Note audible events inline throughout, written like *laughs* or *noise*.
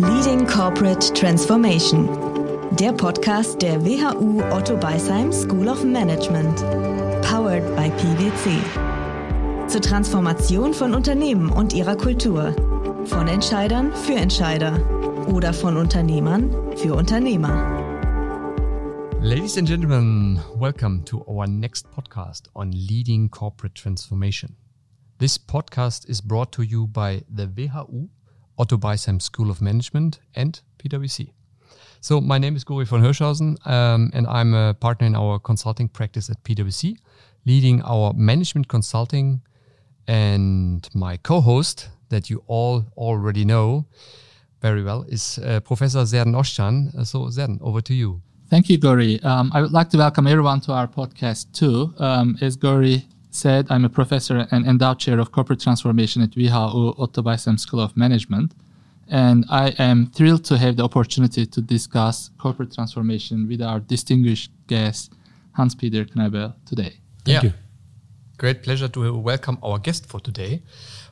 Leading Corporate Transformation. Der Podcast der WHU Otto Beisheim School of Management. Powered by PwC. Zur Transformation von Unternehmen und ihrer Kultur. Von Entscheidern für Entscheider. Oder von Unternehmern für Unternehmer. Ladies and gentlemen, welcome to our next podcast on leading corporate transformation. This podcast is brought to you by the WHU, Otto Beisheim School of Management, and PwC. So, my name is Gori von Hirschhausen, um, and I'm a partner in our consulting practice at PwC, leading our management consulting. And my co host, that you all already know very well, is uh, Professor Serden Ozcan. Uh, so, Zern, over to you. Thank you, Gori. Um, I would like to welcome everyone to our podcast too. Um, as Gori said, I'm a professor and endowed chair of corporate transformation at WHU Otto Beisheim School of Management. And I am thrilled to have the opportunity to discuss corporate transformation with our distinguished guest, Hans Peter Knebel, today. Thank yeah. you. Great pleasure to welcome our guest for today,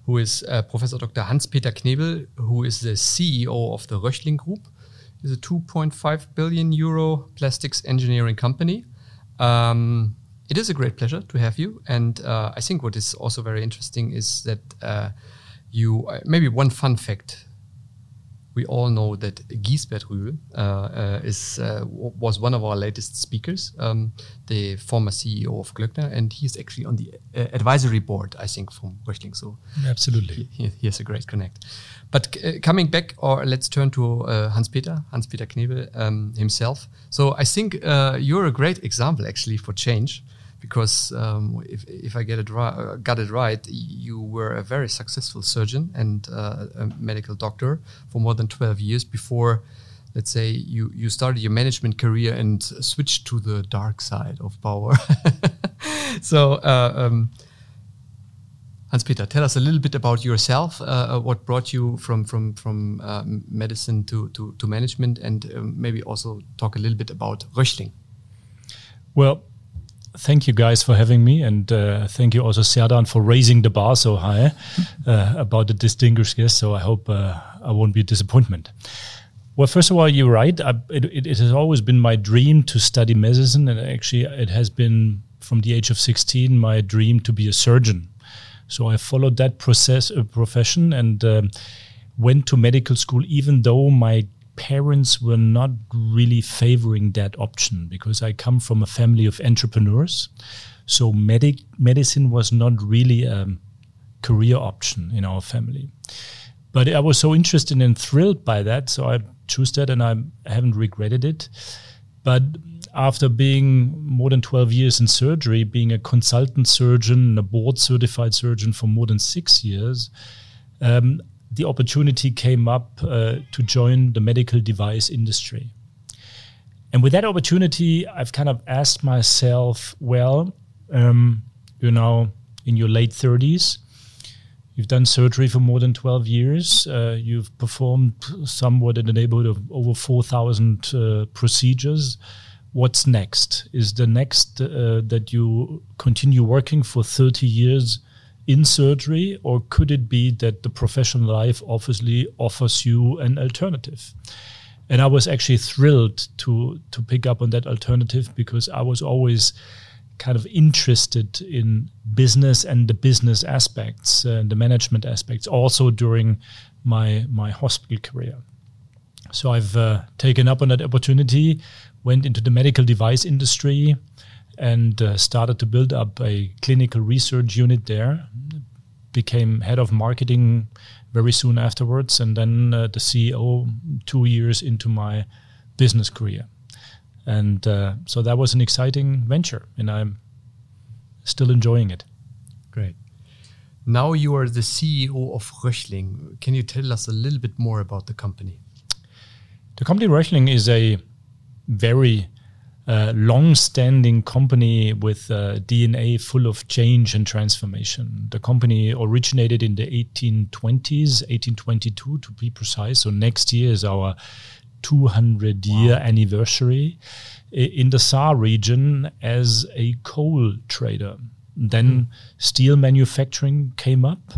who is uh, Professor Dr. Hans Peter Knebel, who is the CEO of the Röchling Group is a 2.5 billion euro plastics engineering company. Um, it is a great pleasure to have you. And uh, I think what is also very interesting is that uh, you, uh, maybe one fun fact we all know that Gisbert Rühl uh, uh, is uh, was one of our latest speakers, um, the former CEO of Klöckner, and he's actually on the uh, advisory board, I think, from Röchling. So absolutely, he, he, has a great connect. But coming back, or let's turn to uh, Hans Peter, Hans Peter Knebel um, himself. So I think you're a great example, actually, for change because um, if, if I get it uh, got it right, you were a very successful surgeon and uh, a medical doctor for more than 12 years before, let's say, you, you started your management career and switched to the dark side of power. *laughs* so, uh, um, Hans Peter, tell us a little bit about yourself. Uh, uh what brought you from from from uh, medicine to, to, to management, and um, maybe also talk a little bit about Röchling. Well, thank you guys for having me, and uh, thank you also Serden for raising the bar so high uh, about the distinguished guest. So I hope uh, I won't be a disappointment. Well, first of all, you're right. I, it, it, it, has always been my dream to study medicine, and actually, it has been from the age of 16 my dream to be a surgeon. So I followed that process, uh, profession, and um, went to medical school, even though my parents were not really favoring that option because I come from a family of entrepreneurs. So medic medicine was not really a career option in our family. But I was so interested and thrilled by that, so I chose that, and I haven't regretted it. But after being more than 12 years in surgery, being a consultant surgeon, a board certified surgeon for more than six years, um, the opportunity came up uh, to join the medical device industry. And with that opportunity, I've kind of asked myself, well, um, you know, in your late 30s, you've done surgery for more than 12 years, uh, you've performed somewhat in the neighborhood of over 4,000 uh, procedures. What's next? Is the next uh, that you continue working for 30 years in surgery, or could it be that the professional life obviously offers you an alternative? And I was actually thrilled to to pick up on that alternative because I was always kind of interested in business and the business aspects and uh, the management aspects also during my my hospital career. So I've uh, taken up on that opportunity, went into the medical device industry, and uh, started to build up a clinical research unit there. Became head of marketing very soon afterwards, and then uh, the CEO two years into my business career. And uh, so that was an exciting venture, and I'm still enjoying it. Great. Now you are the CEO of Röchling. Can you tell us a little bit more about the company? The company Röchling is a very uh, long-standing company with uh, DNA full of change and transformation. The company originated in the 1820s, 1822 to be precise. So next year is our 200-year wow. anniversary in the Saar region as a coal trader. Then mm. steel manufacturing came up.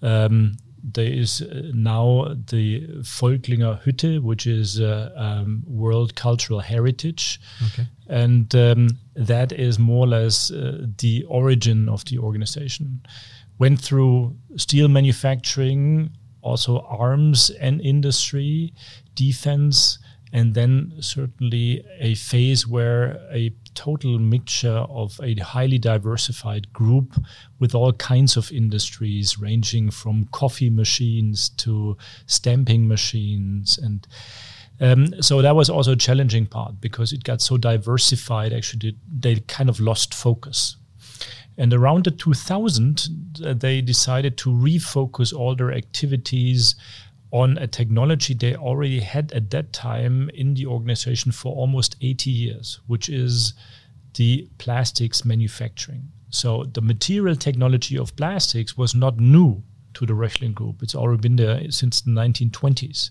Um, there is uh, now the Völklinger Hütte, which is uh, um, World Cultural Heritage. Okay. And um, that is more or less uh, the origin of the organization. Went through steel manufacturing, also arms and industry, defense, and then certainly a phase where a total mixture of a highly diversified group with all kinds of industries ranging from coffee machines to stamping machines. And um, so that was also a challenging part because it got so diversified actually they kind of lost focus. And around the 2000 they decided to refocus all their activities on a technology they already had at that time in the organization for almost 80 years, which is the plastics manufacturing. So the material technology of plastics was not new to the Röchling Group. It's already been there since the 1920s.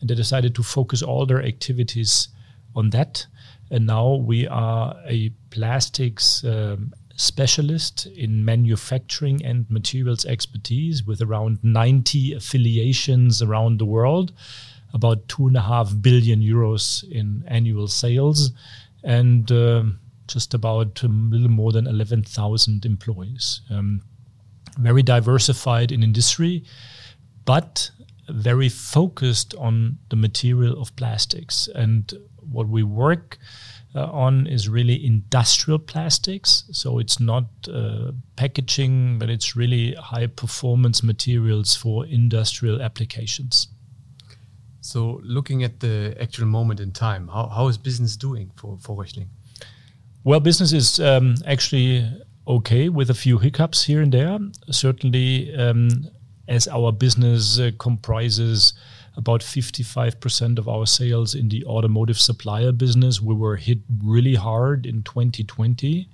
And they decided to focus all their activities on that. And now we are a plastics um, specialist in manufacturing and materials expertise with around 90 affiliations around the world, about two and a half billion euros in annual sales, and uh, just about a little more than 11,000 employees. Um, very diversified in industry, but very focused on the material of plastics. And what we work uh, on is really industrial plastics. So it's not uh, packaging, but it's really high performance materials for industrial applications. So, looking at the actual moment in time, how, how is business doing for, for Röchling? Well, business is um, actually okay with a few hiccups here and there. Certainly, um, as our business uh, comprises about 55% of our sales in the automotive supplier business. We were hit really hard in 2020.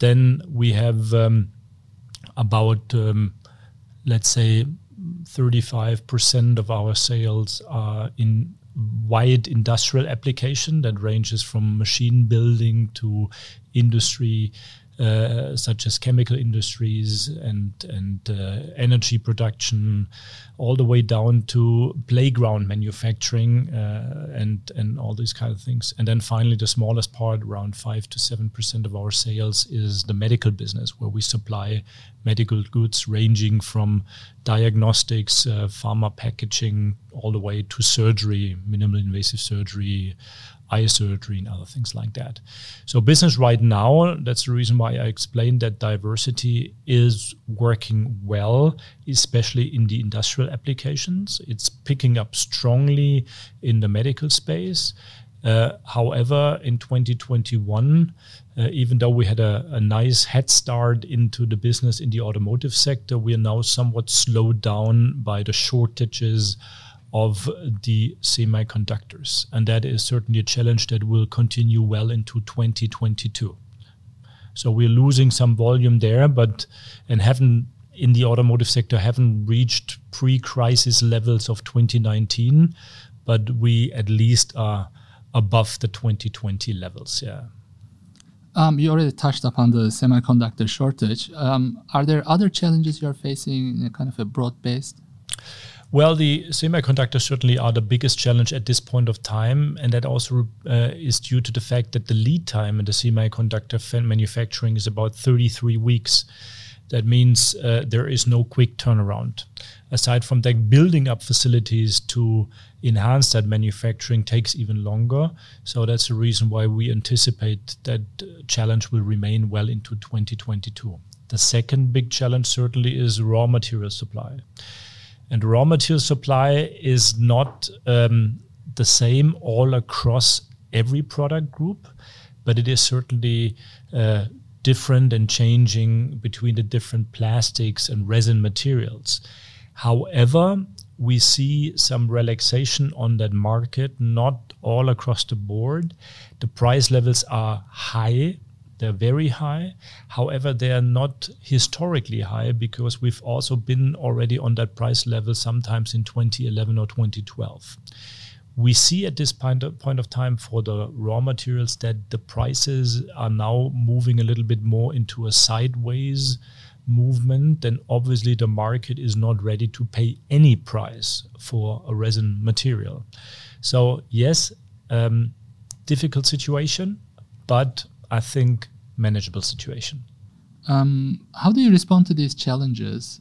Then we have um, about, um, let's say, 35% of our sales are in wide industrial application that ranges from machine building to industry uh, such as chemical industries and and uh, energy production, all the way down to playground manufacturing uh, and and all these kind of things. And then finally, the smallest part, around five to seven percent of our sales, is the medical business, where we supply medical goods ranging from diagnostics, uh, pharma packaging, all the way to surgery, minimal invasive surgery eye surgery and other things like that. So business right now, that's the reason why I explained that diversity is working well, especially in the industrial applications. It's picking up strongly in the medical space. Uh, however, in 2021, uh, even though we had a, a, nice head start into the business in the automotive sector, we are now somewhat slowed down by the shortages of the semiconductors. And that is certainly a challenge that will continue well into 2022. So we're losing some volume there, but and haven't in the automotive sector haven't reached pre-crisis levels of 2019, but we at least are above the 2020 levels. Yeah. Um, you already touched upon the semiconductor shortage. Um, are there other challenges you are facing in a kind of a broad based? Well, the semiconductors certainly are the biggest challenge at this point of time, and that also uh, is due to the fact that the lead time in the semiconductor manufacturing is about 33 weeks. That means uh, there is no quick turnaround. Aside from that, building up facilities to enhance that manufacturing takes even longer. So that's the reason why we anticipate that uh, challenge will remain well into 2022. The second big challenge certainly is raw material supply. And raw material supply is not um, the same all across every product group, but it is certainly uh, different and changing between the different plastics and resin materials. However, we see some relaxation on that market, not all across the board. The price levels are high they're very high. However, they are not historically high because we've also been already on that price level sometimes in 2011 or 2012. We see at this point of, point of time for the raw materials that the prices are now moving a little bit more into a sideways movement, then obviously the market is not ready to pay any price for a resin material. So yes, um, difficult situation, but I think manageable situation. Um, how do you respond to these challenges?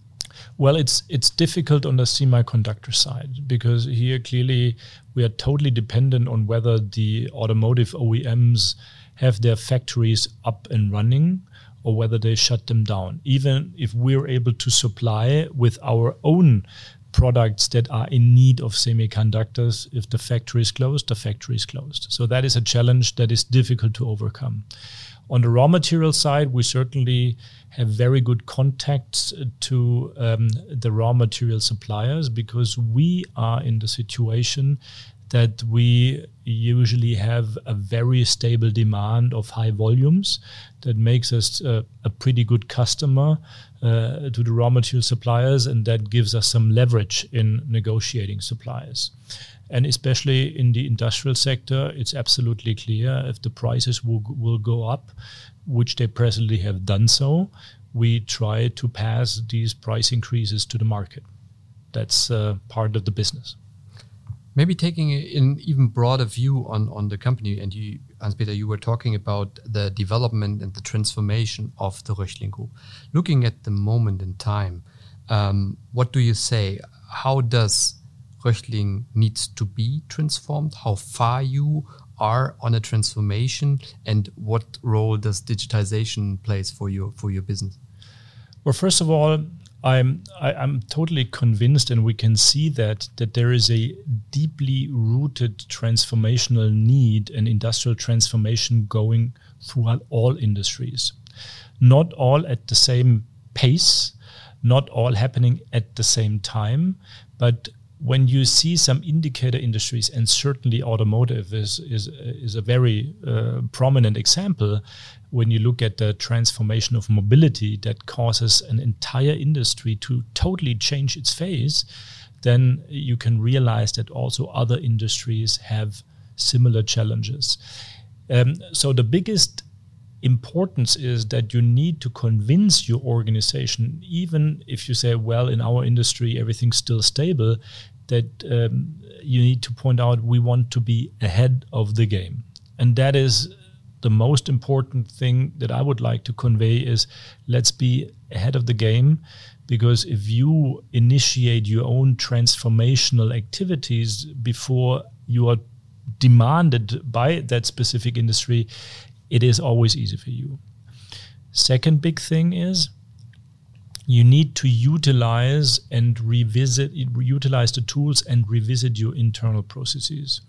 Well, it's it's difficult on the semiconductor side because here clearly we are totally dependent on whether the automotive OEMs have their factories up and running or whether they shut them down. Even if we're able to supply with our own products that are in need of semiconductors, if the factory is closed, the factory is closed. So that is a challenge that is difficult to overcome. On the raw material side, we certainly have very good contacts to um, the raw material suppliers because we are in the situation that we usually have a very stable demand of high volumes that makes us uh, a pretty good customer uh, to the raw material suppliers and that gives us some leverage in negotiating suppliers. And especially in the industrial sector it's absolutely clear if the prices will, will go up which they presently have done so we try to pass these price increases to the market. That's uh, part of the business Maybe taking an even broader view on, on the company, and you, Hans-Peter, you were talking about the development and the transformation of the Röchling Group. Looking at the moment in time, um, what do you say? How does Röchling needs to be transformed? How far you are on a transformation, and what role does digitization plays for your for your business? Well, first of all, I'm I, am i am totally convinced, and we can see that that there is a deeply rooted transformational need and industrial transformation going throughout all industries. Not all at the same pace, not all happening at the same time, but when you see some indicator industries, and certainly automotive is is is a very uh, prominent example, when you look at the transformation of mobility that causes an entire industry to totally change its face, then you can realize that also other industries have similar challenges. Um, so the biggest importance is that you need to convince your organization, even if you say, well, in our industry, everything's still stable, that um, you need to point out we want to be ahead of the game. And that is the most important thing that I would like to convey is let's be ahead of the game because if you initiate your own transformational activities before you are demanded by that specific industry, it is always easy for you. Second big thing is you need to utilize and revisit utilize the tools and revisit your internal processes.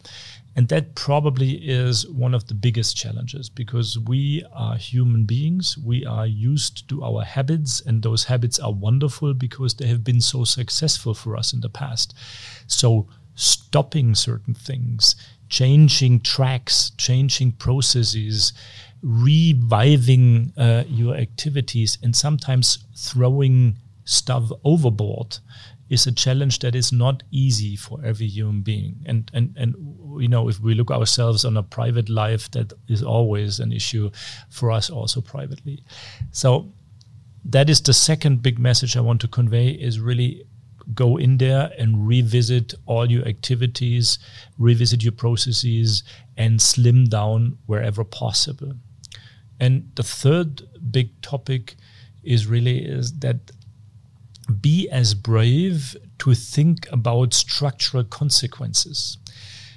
And that probably is one of the biggest challenges because we are human beings. We are used to our habits and those habits are wonderful because they have been so successful for us in the past. So stopping certain things changing tracks changing processes reviving uh, your activities and sometimes throwing stuff overboard is a challenge that is not easy for every human being. And and and you know, if we look ourselves on a private life, that is always an issue for us also privately. So that is the second big message I want to convey is really go in there and revisit all your activities, revisit your processes and slim down wherever possible. And the third big topic is really is that be as brave to think about structural consequences.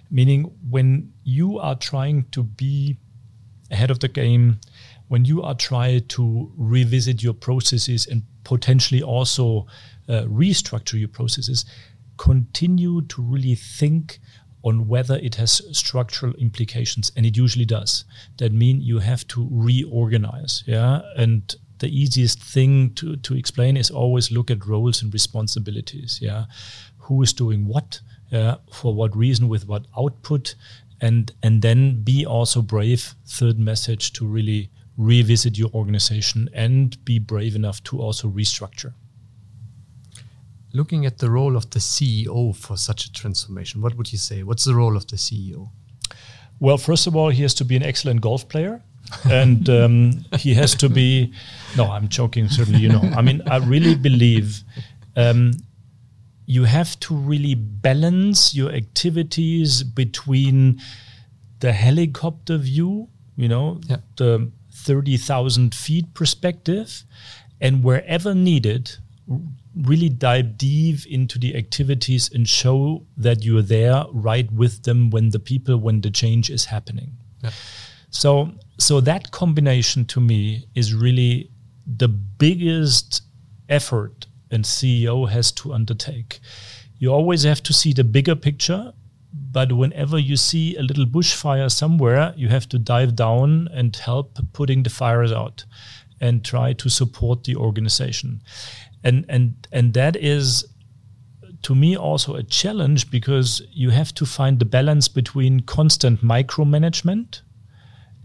Meaning, when you are trying to be ahead of the game, when you are trying to revisit your processes and potentially also uh, restructure your processes, continue to really think on whether it has structural implications and it usually does. That mean you have to reorganize yeah? And the easiest thing to, to explain is always look at roles and responsibilities yeah? Who is doing what yeah? For what reason with what output? And and then be also brave third message to really revisit your organization and be brave enough to also restructure looking at the role of the CEO for such a transformation, what would you say? What's the role of the CEO? Well, first of all, he has to be an excellent golf player. and um, he has to be. No, I'm joking. Certainly, you know. I mean, I really believe um, you have to really balance your activities between the helicopter view, you know, Yeah. the 30,000 feet perspective, and wherever needed, really dive deep into the activities and show that you're there right with them when the people, when the change is happening. Yeah. So, so that combination to me is really the biggest effort and CEO has to undertake. You always have to see the bigger picture, but whenever you see a little bushfire somewhere, you have to dive down and help putting the fires out and try to support the organization. And and and that is to me also a challenge because you have to find the balance between constant micromanagement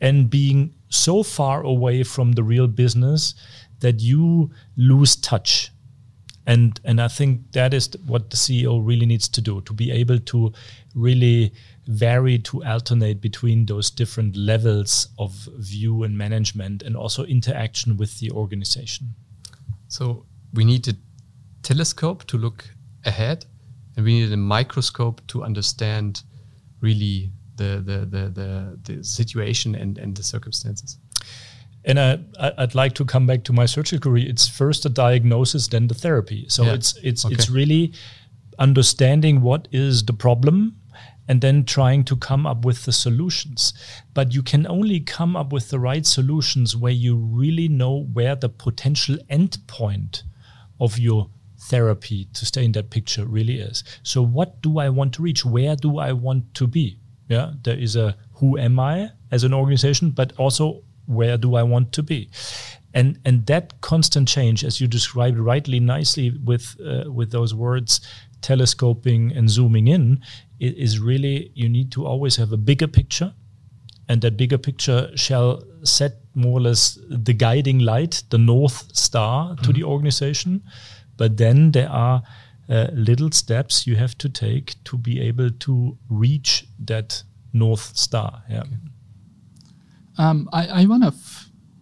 and being so far away from the real business that you lose touch. And and i think that is what the ceo really needs to do to be able to really vary to alternate between those different levels of view and management and also interaction with the organization. So we need a telescope to look ahead, and we need a microscope to understand really the the the the, the situation and, and the circumstances. And I, I'd like to come back to my surgical career. It's first the diagnosis, then the therapy. So Yeah. it's it's Okay. it's really understanding what is the problem, and then trying to come up with the solutions. But you can only come up with the right solutions where you really know where the potential endpoint of your therapy to stay in that picture really is. So what do I want to reach? Where do I want to be? Yeah, there is a who am I as an organization, but also where do I want to be? And and that constant change, as you described rightly nicely with uh, with those words, telescoping and zooming in, is really you need to always have a bigger picture and that bigger picture shall set more or less the guiding light, the north star to the organization. But then there are uh, little steps you have to take to be able to reach that north star. Yeah. Um, I, I want to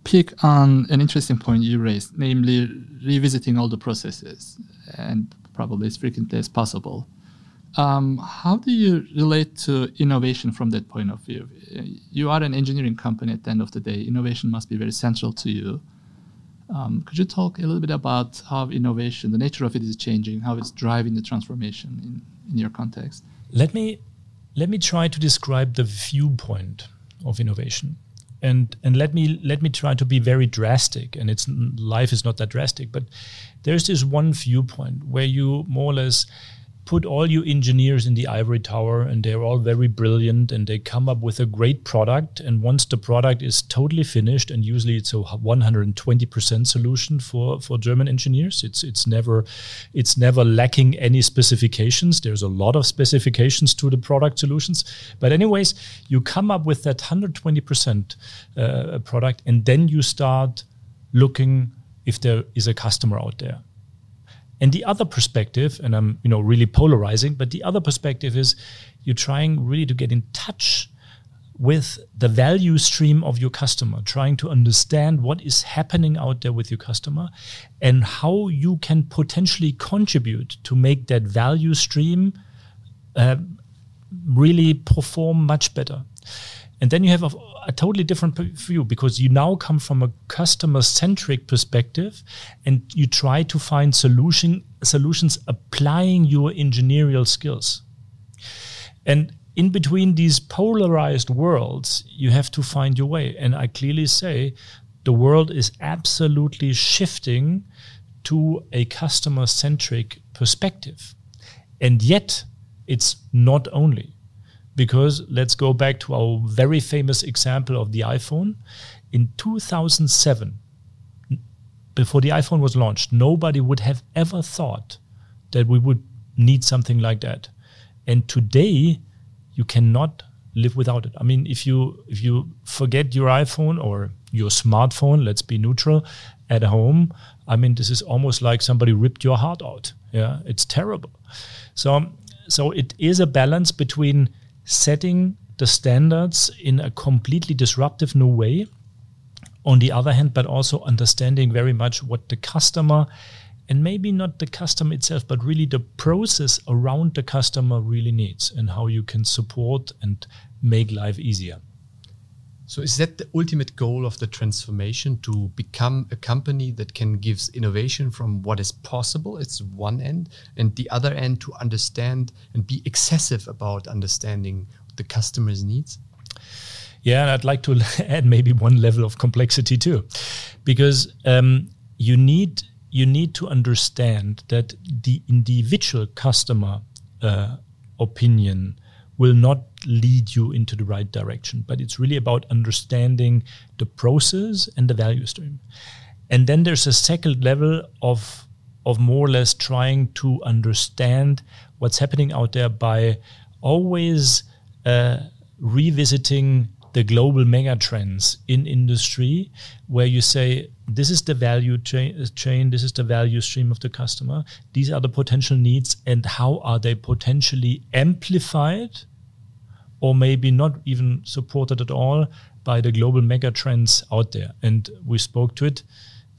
pick on an interesting point you raised, namely revisiting all the processes and probably as frequently as possible. Um, how do you relate to innovation from that point of view? You are an engineering company at the end of the day. Innovation must be very central to you. Um, could you talk a little bit about how innovation, the nature of it is changing, how it's driving the transformation in, in your context? Let me let me try to describe the viewpoint of innovation. And and let me let me try to be very drastic. And it's life is not that drastic, but there's this one viewpoint where you more or less put all your engineers in the ivory tower and they're all very brilliant and they come up with a great product and once the product is totally finished and usually it's a 120% solution for for German engineers it's it's never it's never lacking any specifications. There's a lot of specifications to the product solutions. But anyways you come up with that 120% uh, product and then you start looking if there is a customer out there and the other perspective, and I'm you know really polarizing, but the other perspective is you're trying really to get in touch with the value stream of your customer, trying to understand what is happening out there with your customer and how you can potentially contribute to make that value stream uh, really perform much better. And then you have a, a totally different view because you now come from a customer centric perspective and you try to find solution solutions applying your engineering skills. And in between these polarized worlds, you have to find your way. And I clearly say the world is absolutely shifting to a customer centric perspective. And yet, it's not only because let's go back to our very famous example of the iPhone. In 2007, before the iPhone was launched, nobody would have ever thought that we would need something like that. And today, you cannot live without it. I mean, if you if you forget your iPhone or your smartphone, let's be neutral, at home, I mean, this is almost like somebody ripped your heart out. Yeah, it's terrible. So, so it is a balance between setting the standards in a completely disruptive new way on the other hand, but also understanding very much what the customer and maybe not the customer itself, but really the process around the customer really needs and how you can support and make life easier. So is that the ultimate goal of the transformation to become a company that can give innovation from what is possible? It's one end, and the other end to understand and be excessive about understanding the customer's needs. Yeah, and I'd like to *laughs* add maybe one level of complexity too, because um, you need you need to understand that the individual customer uh, opinion will not lead you into the right direction, but it's really about understanding the process and the value stream. And then there's a second level of of more or less trying to understand what's happening out there by always uh, revisiting the global mega trends in industry where you say this is the value chain, chain this is the value stream of the customer these are the potential needs and how are they potentially amplified or maybe not even supported at all by the global mega trends out there and we spoke to it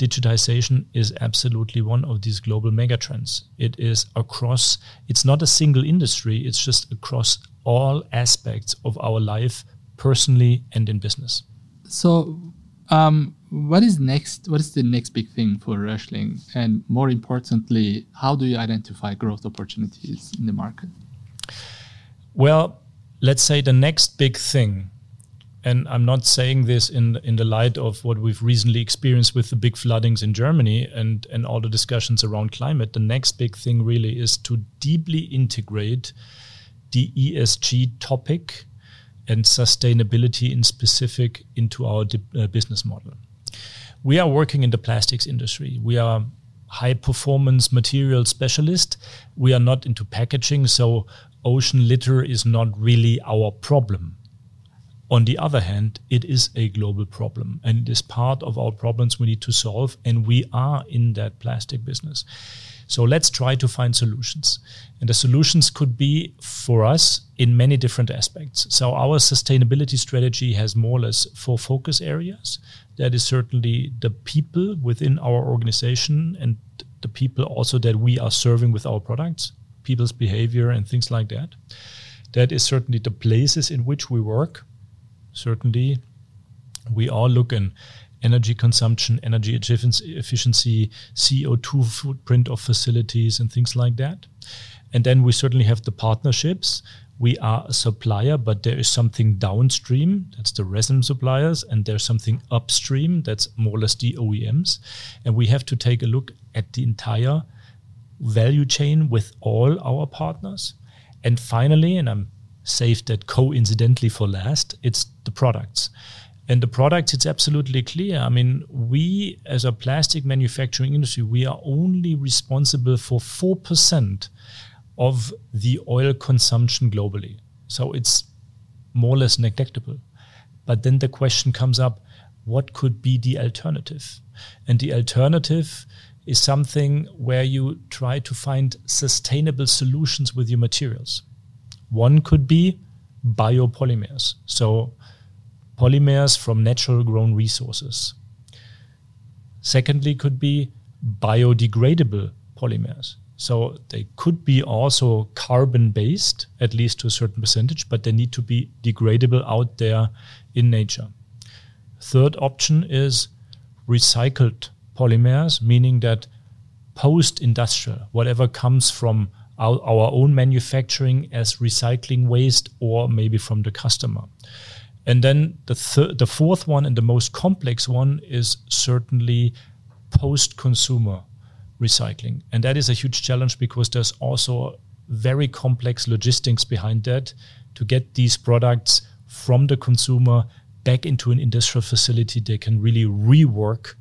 digitization is absolutely one of these global megatrends. It is across, it's not a single industry, it's just across all aspects of our life personally and in business. So, um, what is next? What is the next big thing for Röchling? And more importantly, how do you identify growth opportunities in the market? Well, let's say the next big thing, and I'm not saying this in in the light of what we've recently experienced with the big floodings in Germany and and all the discussions around climate. The next big thing really is to deeply integrate the ESG topic and sustainability in specific into our uh, business model. We are working in the plastics industry. We are high performance material specialist. We are not into packaging, so ocean litter is not really our problem. On the other hand, it is a global problem and it is part of our problems we need to solve, and we are in that plastic business. So let's try to find solutions. And the solutions could be for us in many different aspects. So our sustainability strategy has more or less four focus areas. That is certainly the people within our organization and the people also that we are serving with our products, people's behavior and things like that. That is certainly the places in which we work. Certainly, we are looking energy consumption, energy efficiency, CO2 footprint of facilities, and things like that. And then we certainly have the partnerships. We are a supplier, but there is something downstream, that's the resin suppliers, and there's something upstream, that's more or less the OEMs. And we have to take a look at the entire value chain with all our partners. And finally, and I'm saved that coincidentally for last, it's the products. And the products, it's absolutely clear. I mean, we as a plastic manufacturing industry, we are only responsible for 4% of the oil consumption globally. So it's more or less neglectable. But then the question comes up what could be the alternative? And the alternative is something where you try to find sustainable solutions with your materials. One could be biopolymers. So polymers from natural grown resources. Secondly, could be biodegradable polymers. So they could be also carbon based, at least to a certain percentage, but they need to be degradable out there in nature. Third option is recycled polymers, meaning that post industrial, whatever comes from our, our, own manufacturing as recycling waste or maybe from the customer. And then the thir- the fourth one and the most complex one is certainly post consumer recycling. And that is a huge challenge because there's also very complex logistics behind that to get these products from the consumer back into an industrial facility they can really rework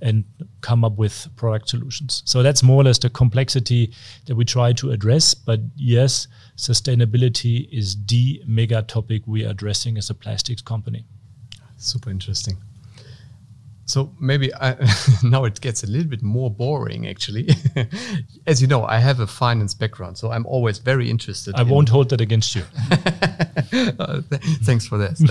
and come up with product solutions. So that's more or less the complexity that we try to address. But yes, sustainability is the mega topic we are addressing as a plastics company. Super interesting. So maybe I, *laughs* now it gets a little bit more boring, actually. *laughs* As you know, I have a finance background, so I'm always very interested. I in won't hold that against you. *laughs* uh, th thanks for this.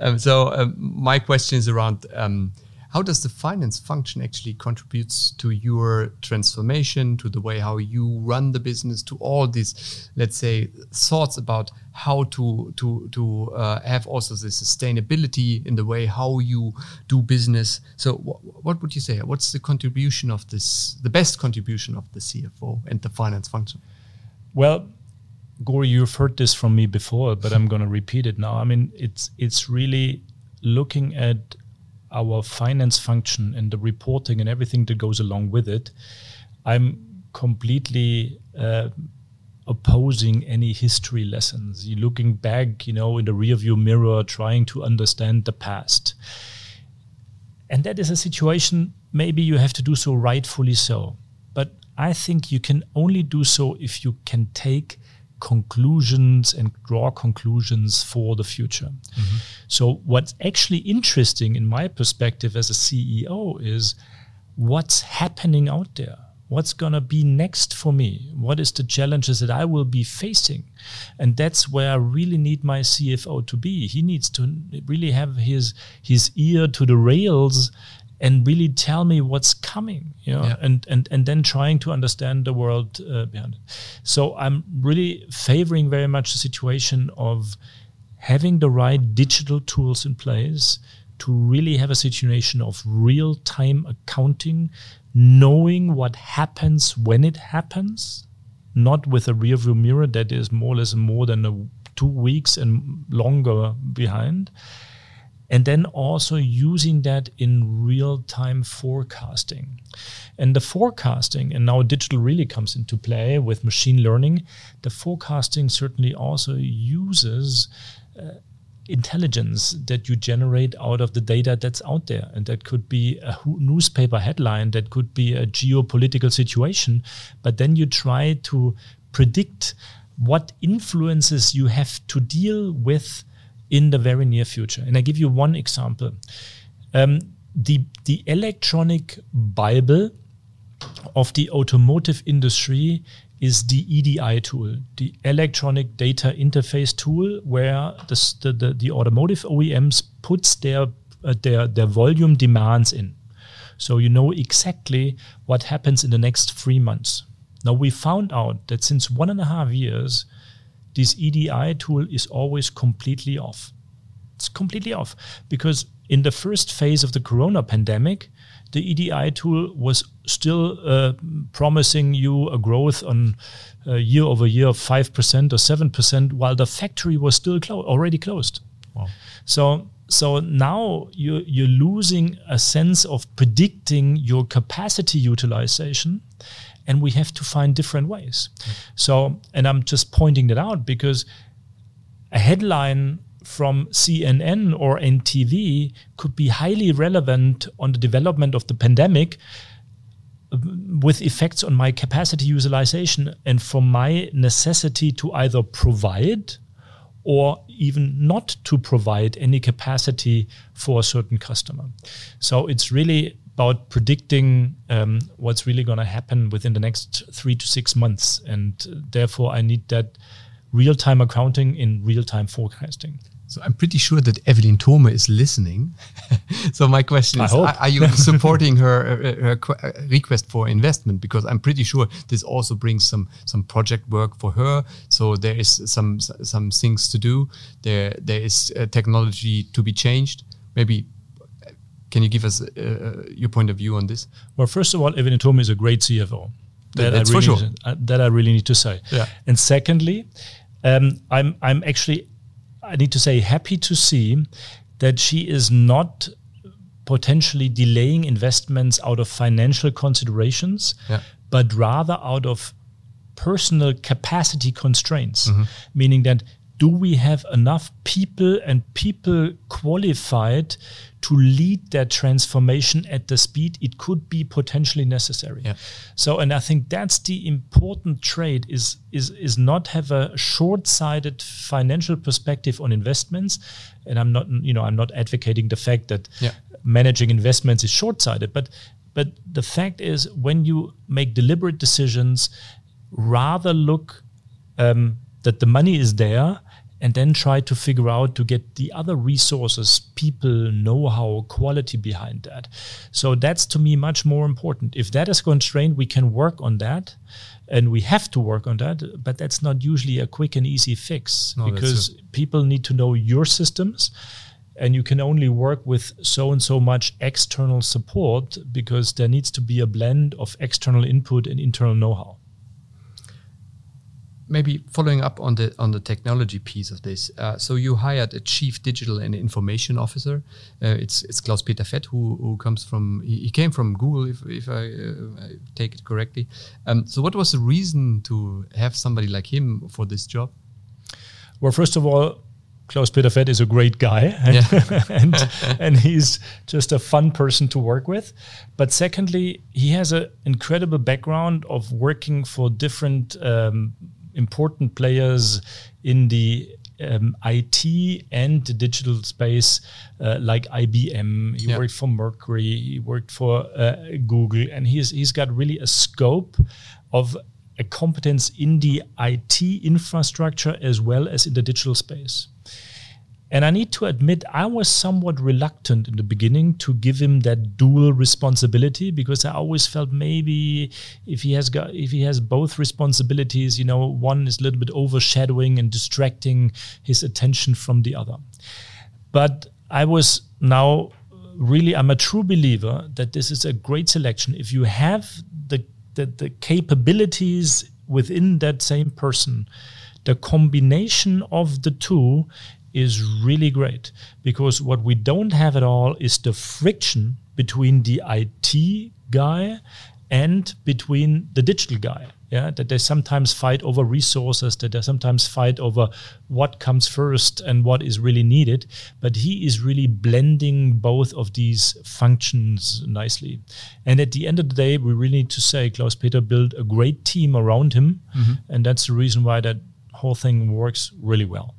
um, so um, my question is around um, how does the finance function actually contributes to your transformation, to the way how you run the business, to all these, let's say, thoughts about how to to to uh, have also the sustainability in the way how you do business. So, wh what would you say? What's the contribution of this, the best contribution of the CFO and the finance function? Well, Gori, you've heard this from me before, but I'm going to repeat it now. I mean, it's it's really looking at our finance function and the reporting and everything that goes along with it, I'm completely uh, opposing any history lessons. You're looking back, you know, in the rearview mirror, trying to understand the past. And that is a situation, maybe you have to do so rightfully so. But I think you can only do so if you can take conclusions and draw conclusions for the future. Mm-hmm. So, what's actually interesting in my perspective as a CEO is what's happening out there. What's going to be next for me? What is the challenges that I will be facing? And that's where I really need my CFO to be. He needs to really have his his ear to the rails and really tell me what's coming you know yeah. and and and then trying to understand the world uh, behind it so i'm really favoring very much the situation of having the right digital tools in place to really have a situation of real time accounting knowing what happens when it happens not with a rear view mirror that is more or less more than a, two weeks and longer behind and then also using that in real time forecasting. And the forecasting, and now digital really comes into play with machine learning, the forecasting certainly also uses. Uh, intelligence that you generate out of the data that's out there. And that could be a newspaper headline, that could be a geopolitical situation. But then you try to predict what influences you have to deal with in the very near future. And I give you one example. Um, the, the electronic Bible of the automotive industry is the EDI tool, the electronic data interface tool, where the, the, the, the automotive OEMs puts their, uh, their, their volume demands in. So you know exactly what happens in the next three months. Now we found out that since one and a half years, this EDI tool is always completely off. It's completely off because in the first phase of the corona pandemic, the EDI tool was still uh, promising you a growth on uh, year over year of 5% or 7%, while the factory was still clo- already closed. Wow. So, so now you, you're losing a sense of predicting your capacity utilization and we have to find different ways. So, and I'm just pointing that out because a headline from CNN or NTV could be highly relevant on the development of the pandemic with effects on my capacity utilization and for my necessity to either provide or even not to provide any capacity for a certain customer. So it's really about predicting um, what's really going to happen within the next three to six months. And therefore, I need that real time accounting in real time forecasting. So I'm pretty sure that Evelyn Thome is listening. *laughs* so my question is: are, are, you *laughs* supporting her, her, her, request for investment? Because I'm pretty sure this also brings some some project work for her. So there is some some things to do. There there is uh, technology to be changed. Maybe can you give us uh, uh, your point of view on this? Well, first of all, Evelyn Thome is a great CFO. That That's I really for sure. To, uh, that I really need to say. Yeah. And secondly, um, I'm I'm actually I need to say happy to see that she is not potentially delaying investments out of financial considerations, yeah. but rather out of personal capacity constraints, mm-hmm. meaning that do we have enough people and people qualified to lead that transformation at the speed it could be potentially necessary. Yeah. So, and I think that's the important trade is is is not have a short-sighted financial perspective on investments. And I'm not, you know, I'm not advocating the fact that yeah. managing investments is short-sighted, but but the fact is when you make deliberate decisions, rather look um, that the money is there and then try to figure out to get the other resources, people, know how, quality behind that. So that's to me much more important. If that is constrained, we can work on that and we have to work on that, but that's not usually a quick and easy fix no, because people need to know your systems and you can only work with so and so much external support because there needs to be a blend of external input and internal know-how maybe following up on the on the technology piece of this. Uh, so you hired a chief digital and information officer. Uh, it's it's Klaus Peter Fett who who comes from he, came from Google if if I, uh, I take it correctly. Um, so what was the reason to have somebody like him for this job? Well, first of all. Klaus Peter Fett is a great guy, *laughs* and, yeah. and, and he's just a fun person to work with. But secondly, he has an incredible background of working for different um, important players in the um, IT and the digital space, uh, like IBM. He yeah. worked for Mercury. He worked for uh, Google, and he's he's got really a scope of a competence in the IT infrastructure as well as in the digital space. And I need to admit, I was somewhat reluctant in the beginning to give him that dual responsibility because I always felt maybe if he has got if he has both responsibilities, you know, one is a little bit overshadowing and distracting his attention from the other. But I was now really I'm a true believer that this is a great selection. If you have the the, the capabilities within that same person, the combination of the two is really great because what we don't have at all is the friction between the IT guy and between the digital guy. Yeah, that they sometimes fight over resources, that they sometimes fight over what comes first and what is really needed. But he is really blending both of these functions nicely. And at the end of the day, we really need to say Klaus Peter built a great team around him. Mm-hmm. And that's the reason why that whole thing works really well.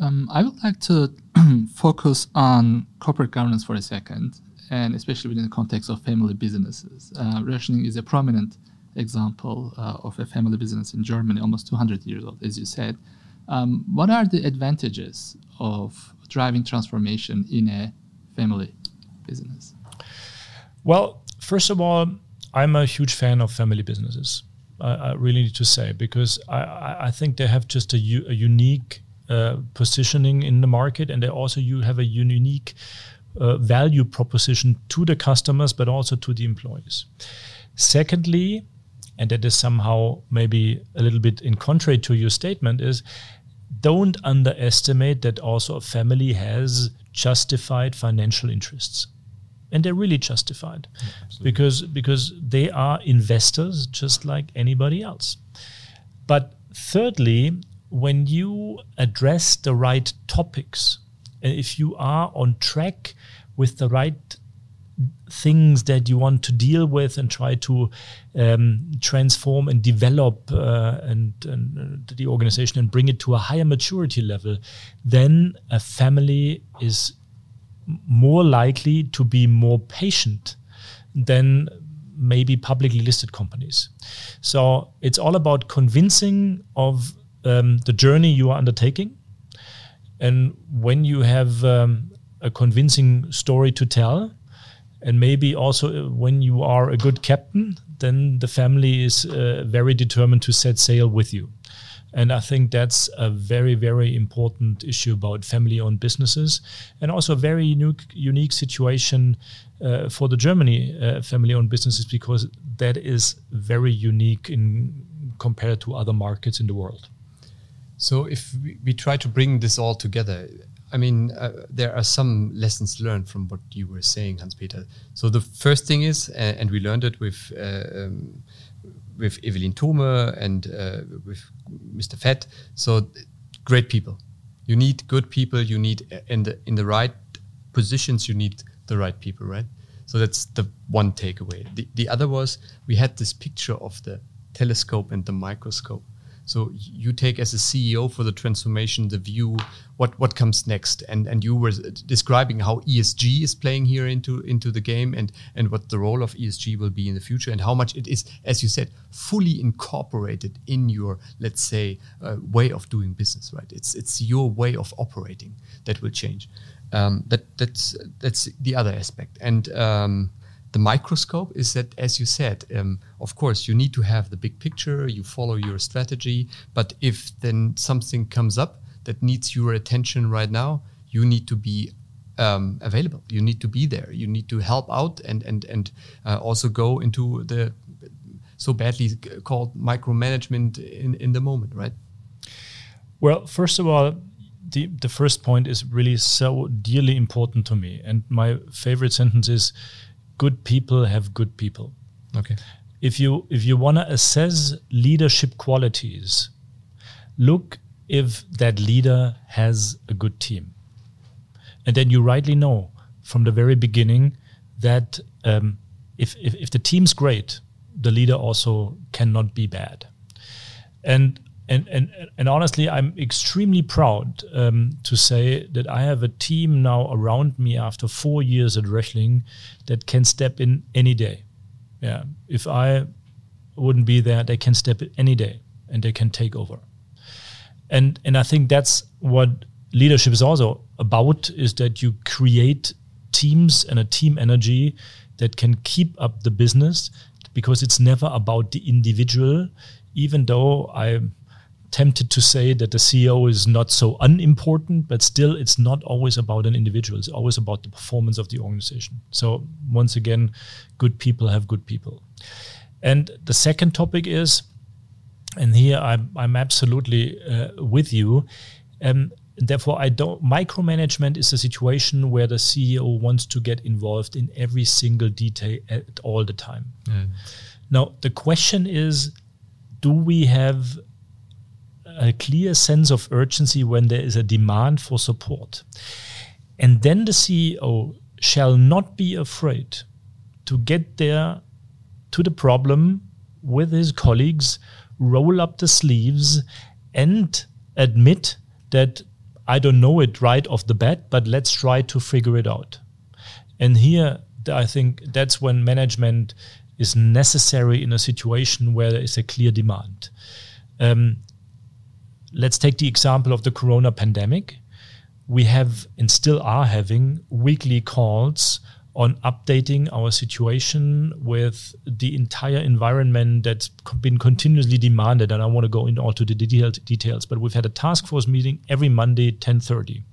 Um, I would like to *clears throat* focus on corporate governance for a second, and especially within the context of family businesses. Uh, Röchling is a prominent example uh, of a family business in Germany, almost 200 years old, as you said. Um, what are the advantages of driving transformation in a family business? Well, first of all, I'm a huge fan of family businesses. I, I really need to say because I, I think they have just a, a unique uh, positioning in the market, and they also you have a unique uh, value proposition to the customers, but also to the employees. Secondly, and that is somehow maybe a little bit in contrary to your statement, is don't underestimate that also a family has justified financial interests. And they're really justified. Yeah, because because they are investors just like anybody else. But thirdly when you address the right topics, and if you are on track with the right things that you want to deal with and try to um, transform and develop uh, and, and, uh, the organization and bring it to a higher maturity level, then a family is more likely to be more patient than maybe publicly listed companies. So it's all about convincing of um, the journey you are undertaking. And when you have um, a convincing story to tell, and maybe also uh, when you are a good captain, then the family is uh, very determined to set sail with you. And I think that's a very, very important issue about family owned businesses and also a very unique, unique situation uh, for the Germany uh, family owned businesses because that is very unique in compared to other markets in the world. So if we, we try to bring this all together, I mean, uh, there are some lessons learned from what you were saying, Hans Peter. So the first thing is, uh, and we learned it with uh, um, with Evelyn Thome and uh, with Mr. Fett. So great people. You need good people. You need uh, in the in the right positions. You need the right people, right? So that's the one takeaway. The the other was we had this picture of the telescope and the microscope So you take as a CEO for the transformation the view what what comes next, and and you were describing how ESG is playing here into into the game, and and what the role of ESG will be in the future, and how much it is, as you said, fully incorporated in your let's say uh, way of doing business. Right? It's it's your way of operating that will change. Um, that that's that's the other aspect, and. Um, the microscope is that, as you said, um, of course, you need to have the big picture, you follow your strategy. But if then something comes up that needs your attention right now, you need to be um, available. You need to be there. You need to help out and and and uh, also go into the so badly called micromanagement in in the moment, right? Well, first of all, the the first point is really so dearly important to me, and my favorite sentence is good people have good people. Okay. If you if you want to assess leadership qualities, look if that leader has a good team, and then you rightly know from the very beginning that um, if, if if the team's great, the leader also cannot be bad. And and and and honestly, I'm extremely proud um, to say that I have a team now around me after four years at Röchling that can step in any day. Yeah, if I wouldn't be there, they can step in any day and they can take over. And and I think that's what leadership is also about: is that you create teams and a team energy that can keep up the business because it's never about the individual. Even though I tempted to say that the CEO is not so unimportant, but still it's not always about an individual. It's always about the performance of the organization. So once again, good people have good people. And the second topic is, and here I'm, I'm absolutely uh, with you. Um, therefore, I don't. Micromanagement is a situation where the CEO wants to get involved in every single detail at all the time. Mm. Now, the question is, do we have a clear sense of urgency when there is a demand for support. And then the CEO shall not be afraid to get there to the problem with his colleagues, roll up the sleeves, and admit that I don't know it right off the bat, but let's try to figure it out. And here, I think that's when management is necessary in a situation where there is a clear demand. Um, let's take the example of the corona pandemic. We have and still are having weekly calls on updating our situation with the entire environment that's been continuously demanded. And I want to go into all to the detailed details, but we've had a task force meeting every Monday, 1030.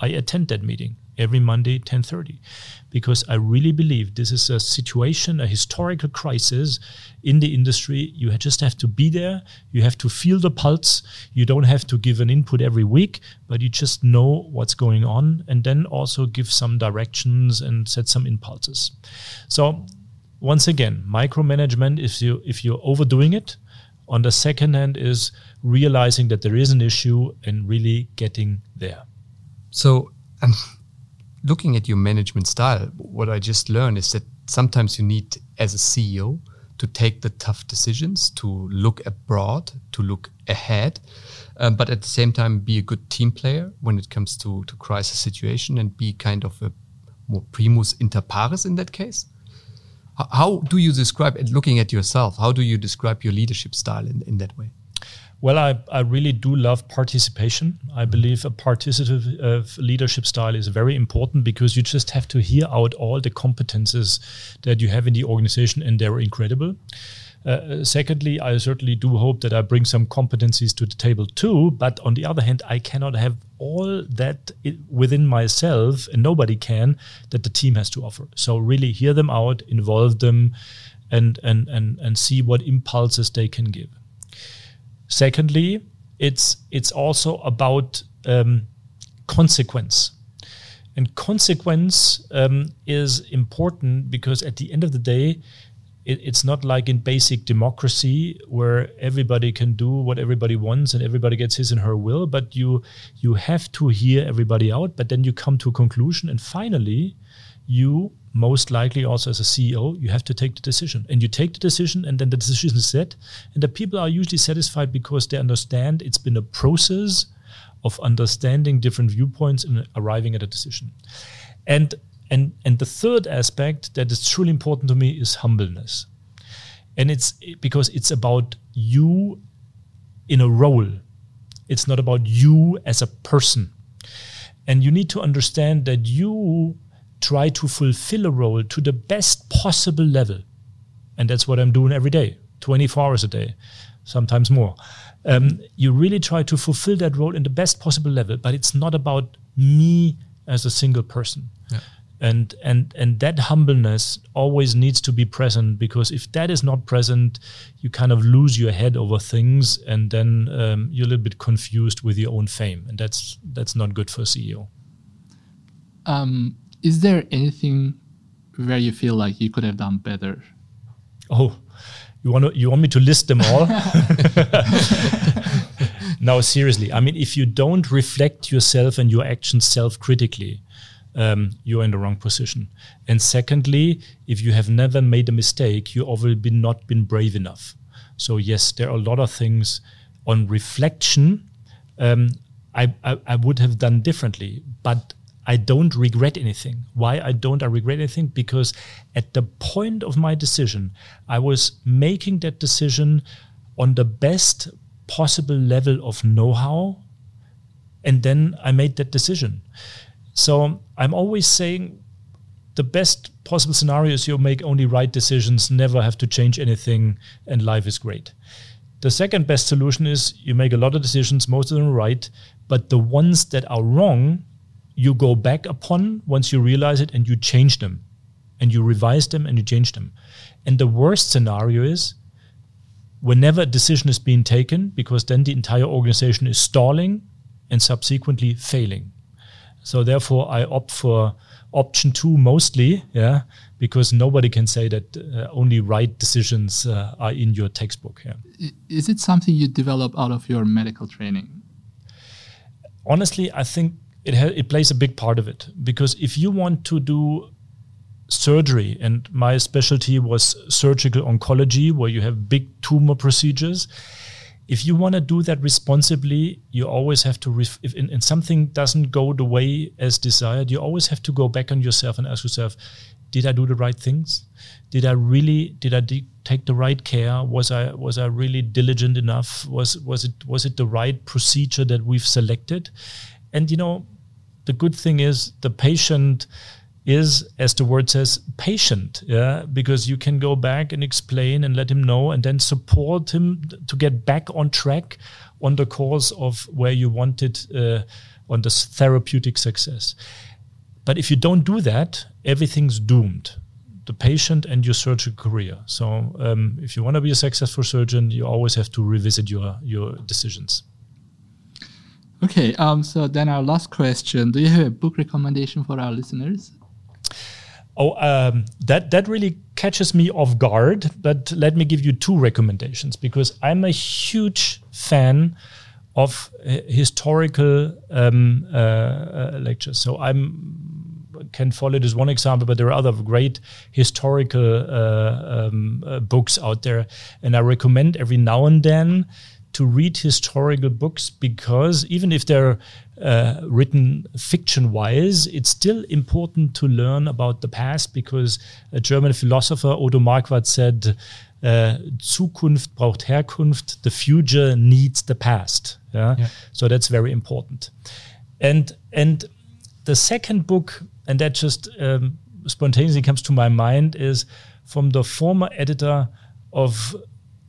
I attend that meeting every Monday, 1030, because I really believe this is a situation, a historical crisis in the industry. You just have to be there. You have to feel the pulse. You don't have to give an input every week, but you just know what's going on and then also give some directions and set some impulses. So once again, micromanagement, if you if you're overdoing it, on the second hand is realizing that there is an issue and really getting there. So um, looking at your management style, what I just learned is that sometimes you need, as a CEO, to take the tough decisions, to look abroad, to look ahead, um, but at the same time be a good team player when it comes to to crisis situation and be kind of a more primus inter pares in that case. How, how do you describe? Looking at yourself, how do you describe your leadership style in, in that way? Well, I, I really do love participation. I believe a participative uh, leadership style is very important because you just have to hear out all the competences that you have in the organization, and they're incredible. Uh, secondly, I certainly do hope that I bring some competencies to the table too. But on the other hand, I cannot have all that within myself, and nobody can, that the team has to offer. So really hear them out, involve them, and and and and see what impulses they can give. Secondly, it's it's also about um, consequence. And consequence um, is important because at the end of the day, it, it's not like in basic democracy where everybody can do what everybody wants and everybody gets his and her will. But you you have to hear everybody out. But then you come to a conclusion, and finally, you most likely also as a CEO, you have to take the decision. And you take the decision, and then the decision is set. And the people are usually satisfied because they understand it's been a process of understanding different viewpoints and arriving at a decision. And and and the third aspect that is truly important to me is humbleness. And it's because it's about you in a role. It's not about you as a person. And you need to understand that you try to fulfill a role to the best possible level. And that's what I'm doing every day, 24 hours a day, sometimes more. Um, you really try to fulfill that role in the best possible level, but it's not about me as a single person. Yeah. And and and that humbleness always needs to be present because if that is not present, you kind of lose your head over things, and then um, you're a little bit confused with your own fame, and that's that's not good for a CEO. Um, is there anything where you feel like you could have done better? Oh, you want to, you want me to list them all? *laughs* no, seriously. I mean, if you don't reflect yourself and your actions self-critically, um, you're in the wrong position. And secondly, if you have never made a mistake, you obviously not been brave enough. So yes, there are a lot of things on reflection um, I, I, I would have done differently, but I don't regret anything. Why I don't I regret anything? Because at the point of my decision, I was making that decision on the best possible level of know-how, and then I made that decision. So I'm always saying the best possible scenario is you make only right decisions, never have to change anything, and life is great. The second best solution is you make a lot of decisions, most of them right, but the ones that are wrong, you go back upon once you realize it and you change them and you revise them and you change them. And the worst scenario is whenever a decision is being taken, because then the entire organization is stalling and subsequently failing. So therefore, I opt for option two mostly, yeah, because nobody can say that uh, only right decisions uh, are in your textbook. Yeah. Is it something you develop out of your medical training? Honestly, I think it ha- it plays a big part of it. Because if you want to do surgery and my specialty was surgical oncology where you have big tumor procedures if you want to do that responsibly you always have to ref- if in, in something doesn't go the way as desired you always have to go back on yourself and ask yourself did i do the right things? Did i really did i de- take the right care? Was i was i really diligent enough? Was was it was it the right procedure that we've selected and you know, the good thing is the patient is, as the word says, patient. Yeah, because you can go back and explain and let him know, and then support him to get back on track on the course of where you wanted uh, on this therapeutic success. But if you don't do that, everything's doomed the patient and your surgical career. So, um, if you want to be a successful surgeon, you always have to revisit your your decisions. Okay, um, so then our last question: Do you have a book recommendation for our listeners? Oh, um, that that really catches me off guard. But let me give you two recommendations because I'm a huge fan of historical um, uh, uh, lectures. So I'm Ken Follett as one example, but there are other great historical uh, um, uh, books out there, and I recommend every now and then to read historical books because even if they're uh, written fiction wise, it's still important to learn about the past because a German philosopher, Odo Marquard, said, uh, Zukunft braucht Herkunft, the future needs the past. Yeah? yeah? So that's very important. And, and the second book, and that just um, spontaneously comes to my mind, is from the former editor of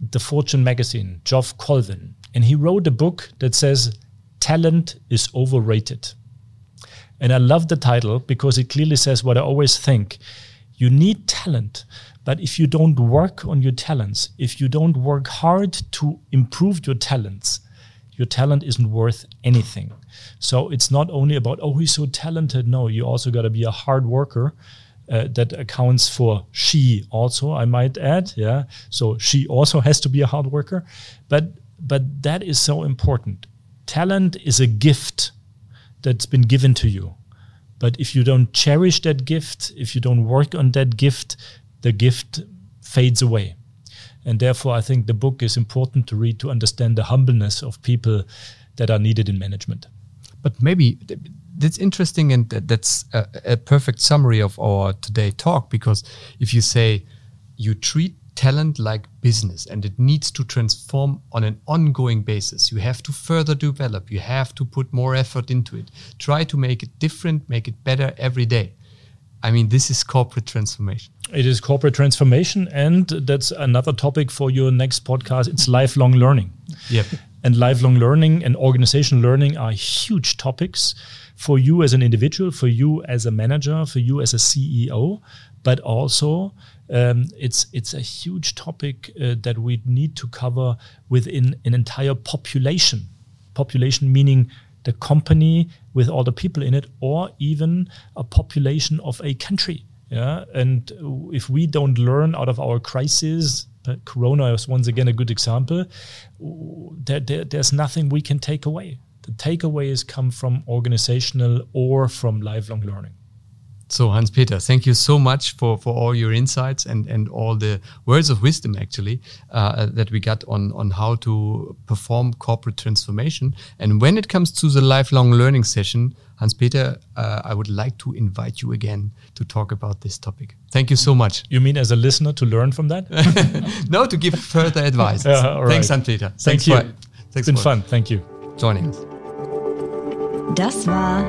the Fortune magazine, Geoff Colvin, and he wrote a book that says talent is overrated. And I love the title because it clearly says what I always think. You need talent, but if you don't work on your talents, if you don't work hard to improve your talents, your talent isn't worth anything. So it's not only about, oh, he's so talented. No, you also got to be a hard worker uh, that accounts for she also i might add yeah so she also has to be a hard worker but but that is so important talent is a gift that's been given to you But if you don't cherish that gift, if you don't work on that gift, the gift fades away. And therefore, I think the book is important to read to understand the humbleness of people that are needed in management. But maybe that's interesting, and that's a, a perfect summary of our today talk. Because if you say you treat talent like business and it needs to transform on an ongoing basis. You have to further develop, you have to put more effort into it. Try to make it different, make it better every day. I mean, this is corporate transformation. It is corporate transformation, and that's another topic for your next podcast. It's lifelong learning. Yep. And lifelong learning and organizational learning are huge topics for you as an individual, for you as a manager, for you as a CEO, but also um, it's it's a huge topic uh, that we need to cover within an entire population. Population meaning the company with all the people in it, or even a population of a country. Yeah, and if we don't learn out of our crisis, uh, Corona is once again a good example. There, there, there's nothing we can take away. The takeaways come from organizational or from lifelong learning. So Hans Peter, thank you so much for, for all your insights and, and all the words of wisdom actually uh, that we got on, on how to perform corporate transformation. And when it comes to the lifelong learning session, Hans Peter, uh, I would like to invite you again to talk about this topic. Thank you so much. You mean as a listener to learn from that? *laughs* no, to give further advice. Yeah, Thanks, Hans Peter. Thank thanks you. For, thanks it's been fun. Thank you. Joining us. Das war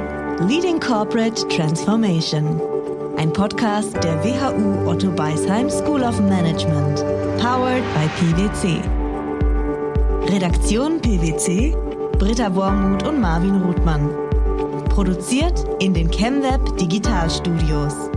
Leading Corporate Transformation. Ein Podcast der WHU Otto Beisheim School of Management. Powered by PwC. Redaktion PwC, Britta Wormuth und Marvin Rothmann. Produziert in den ChemWeb Digitalstudios.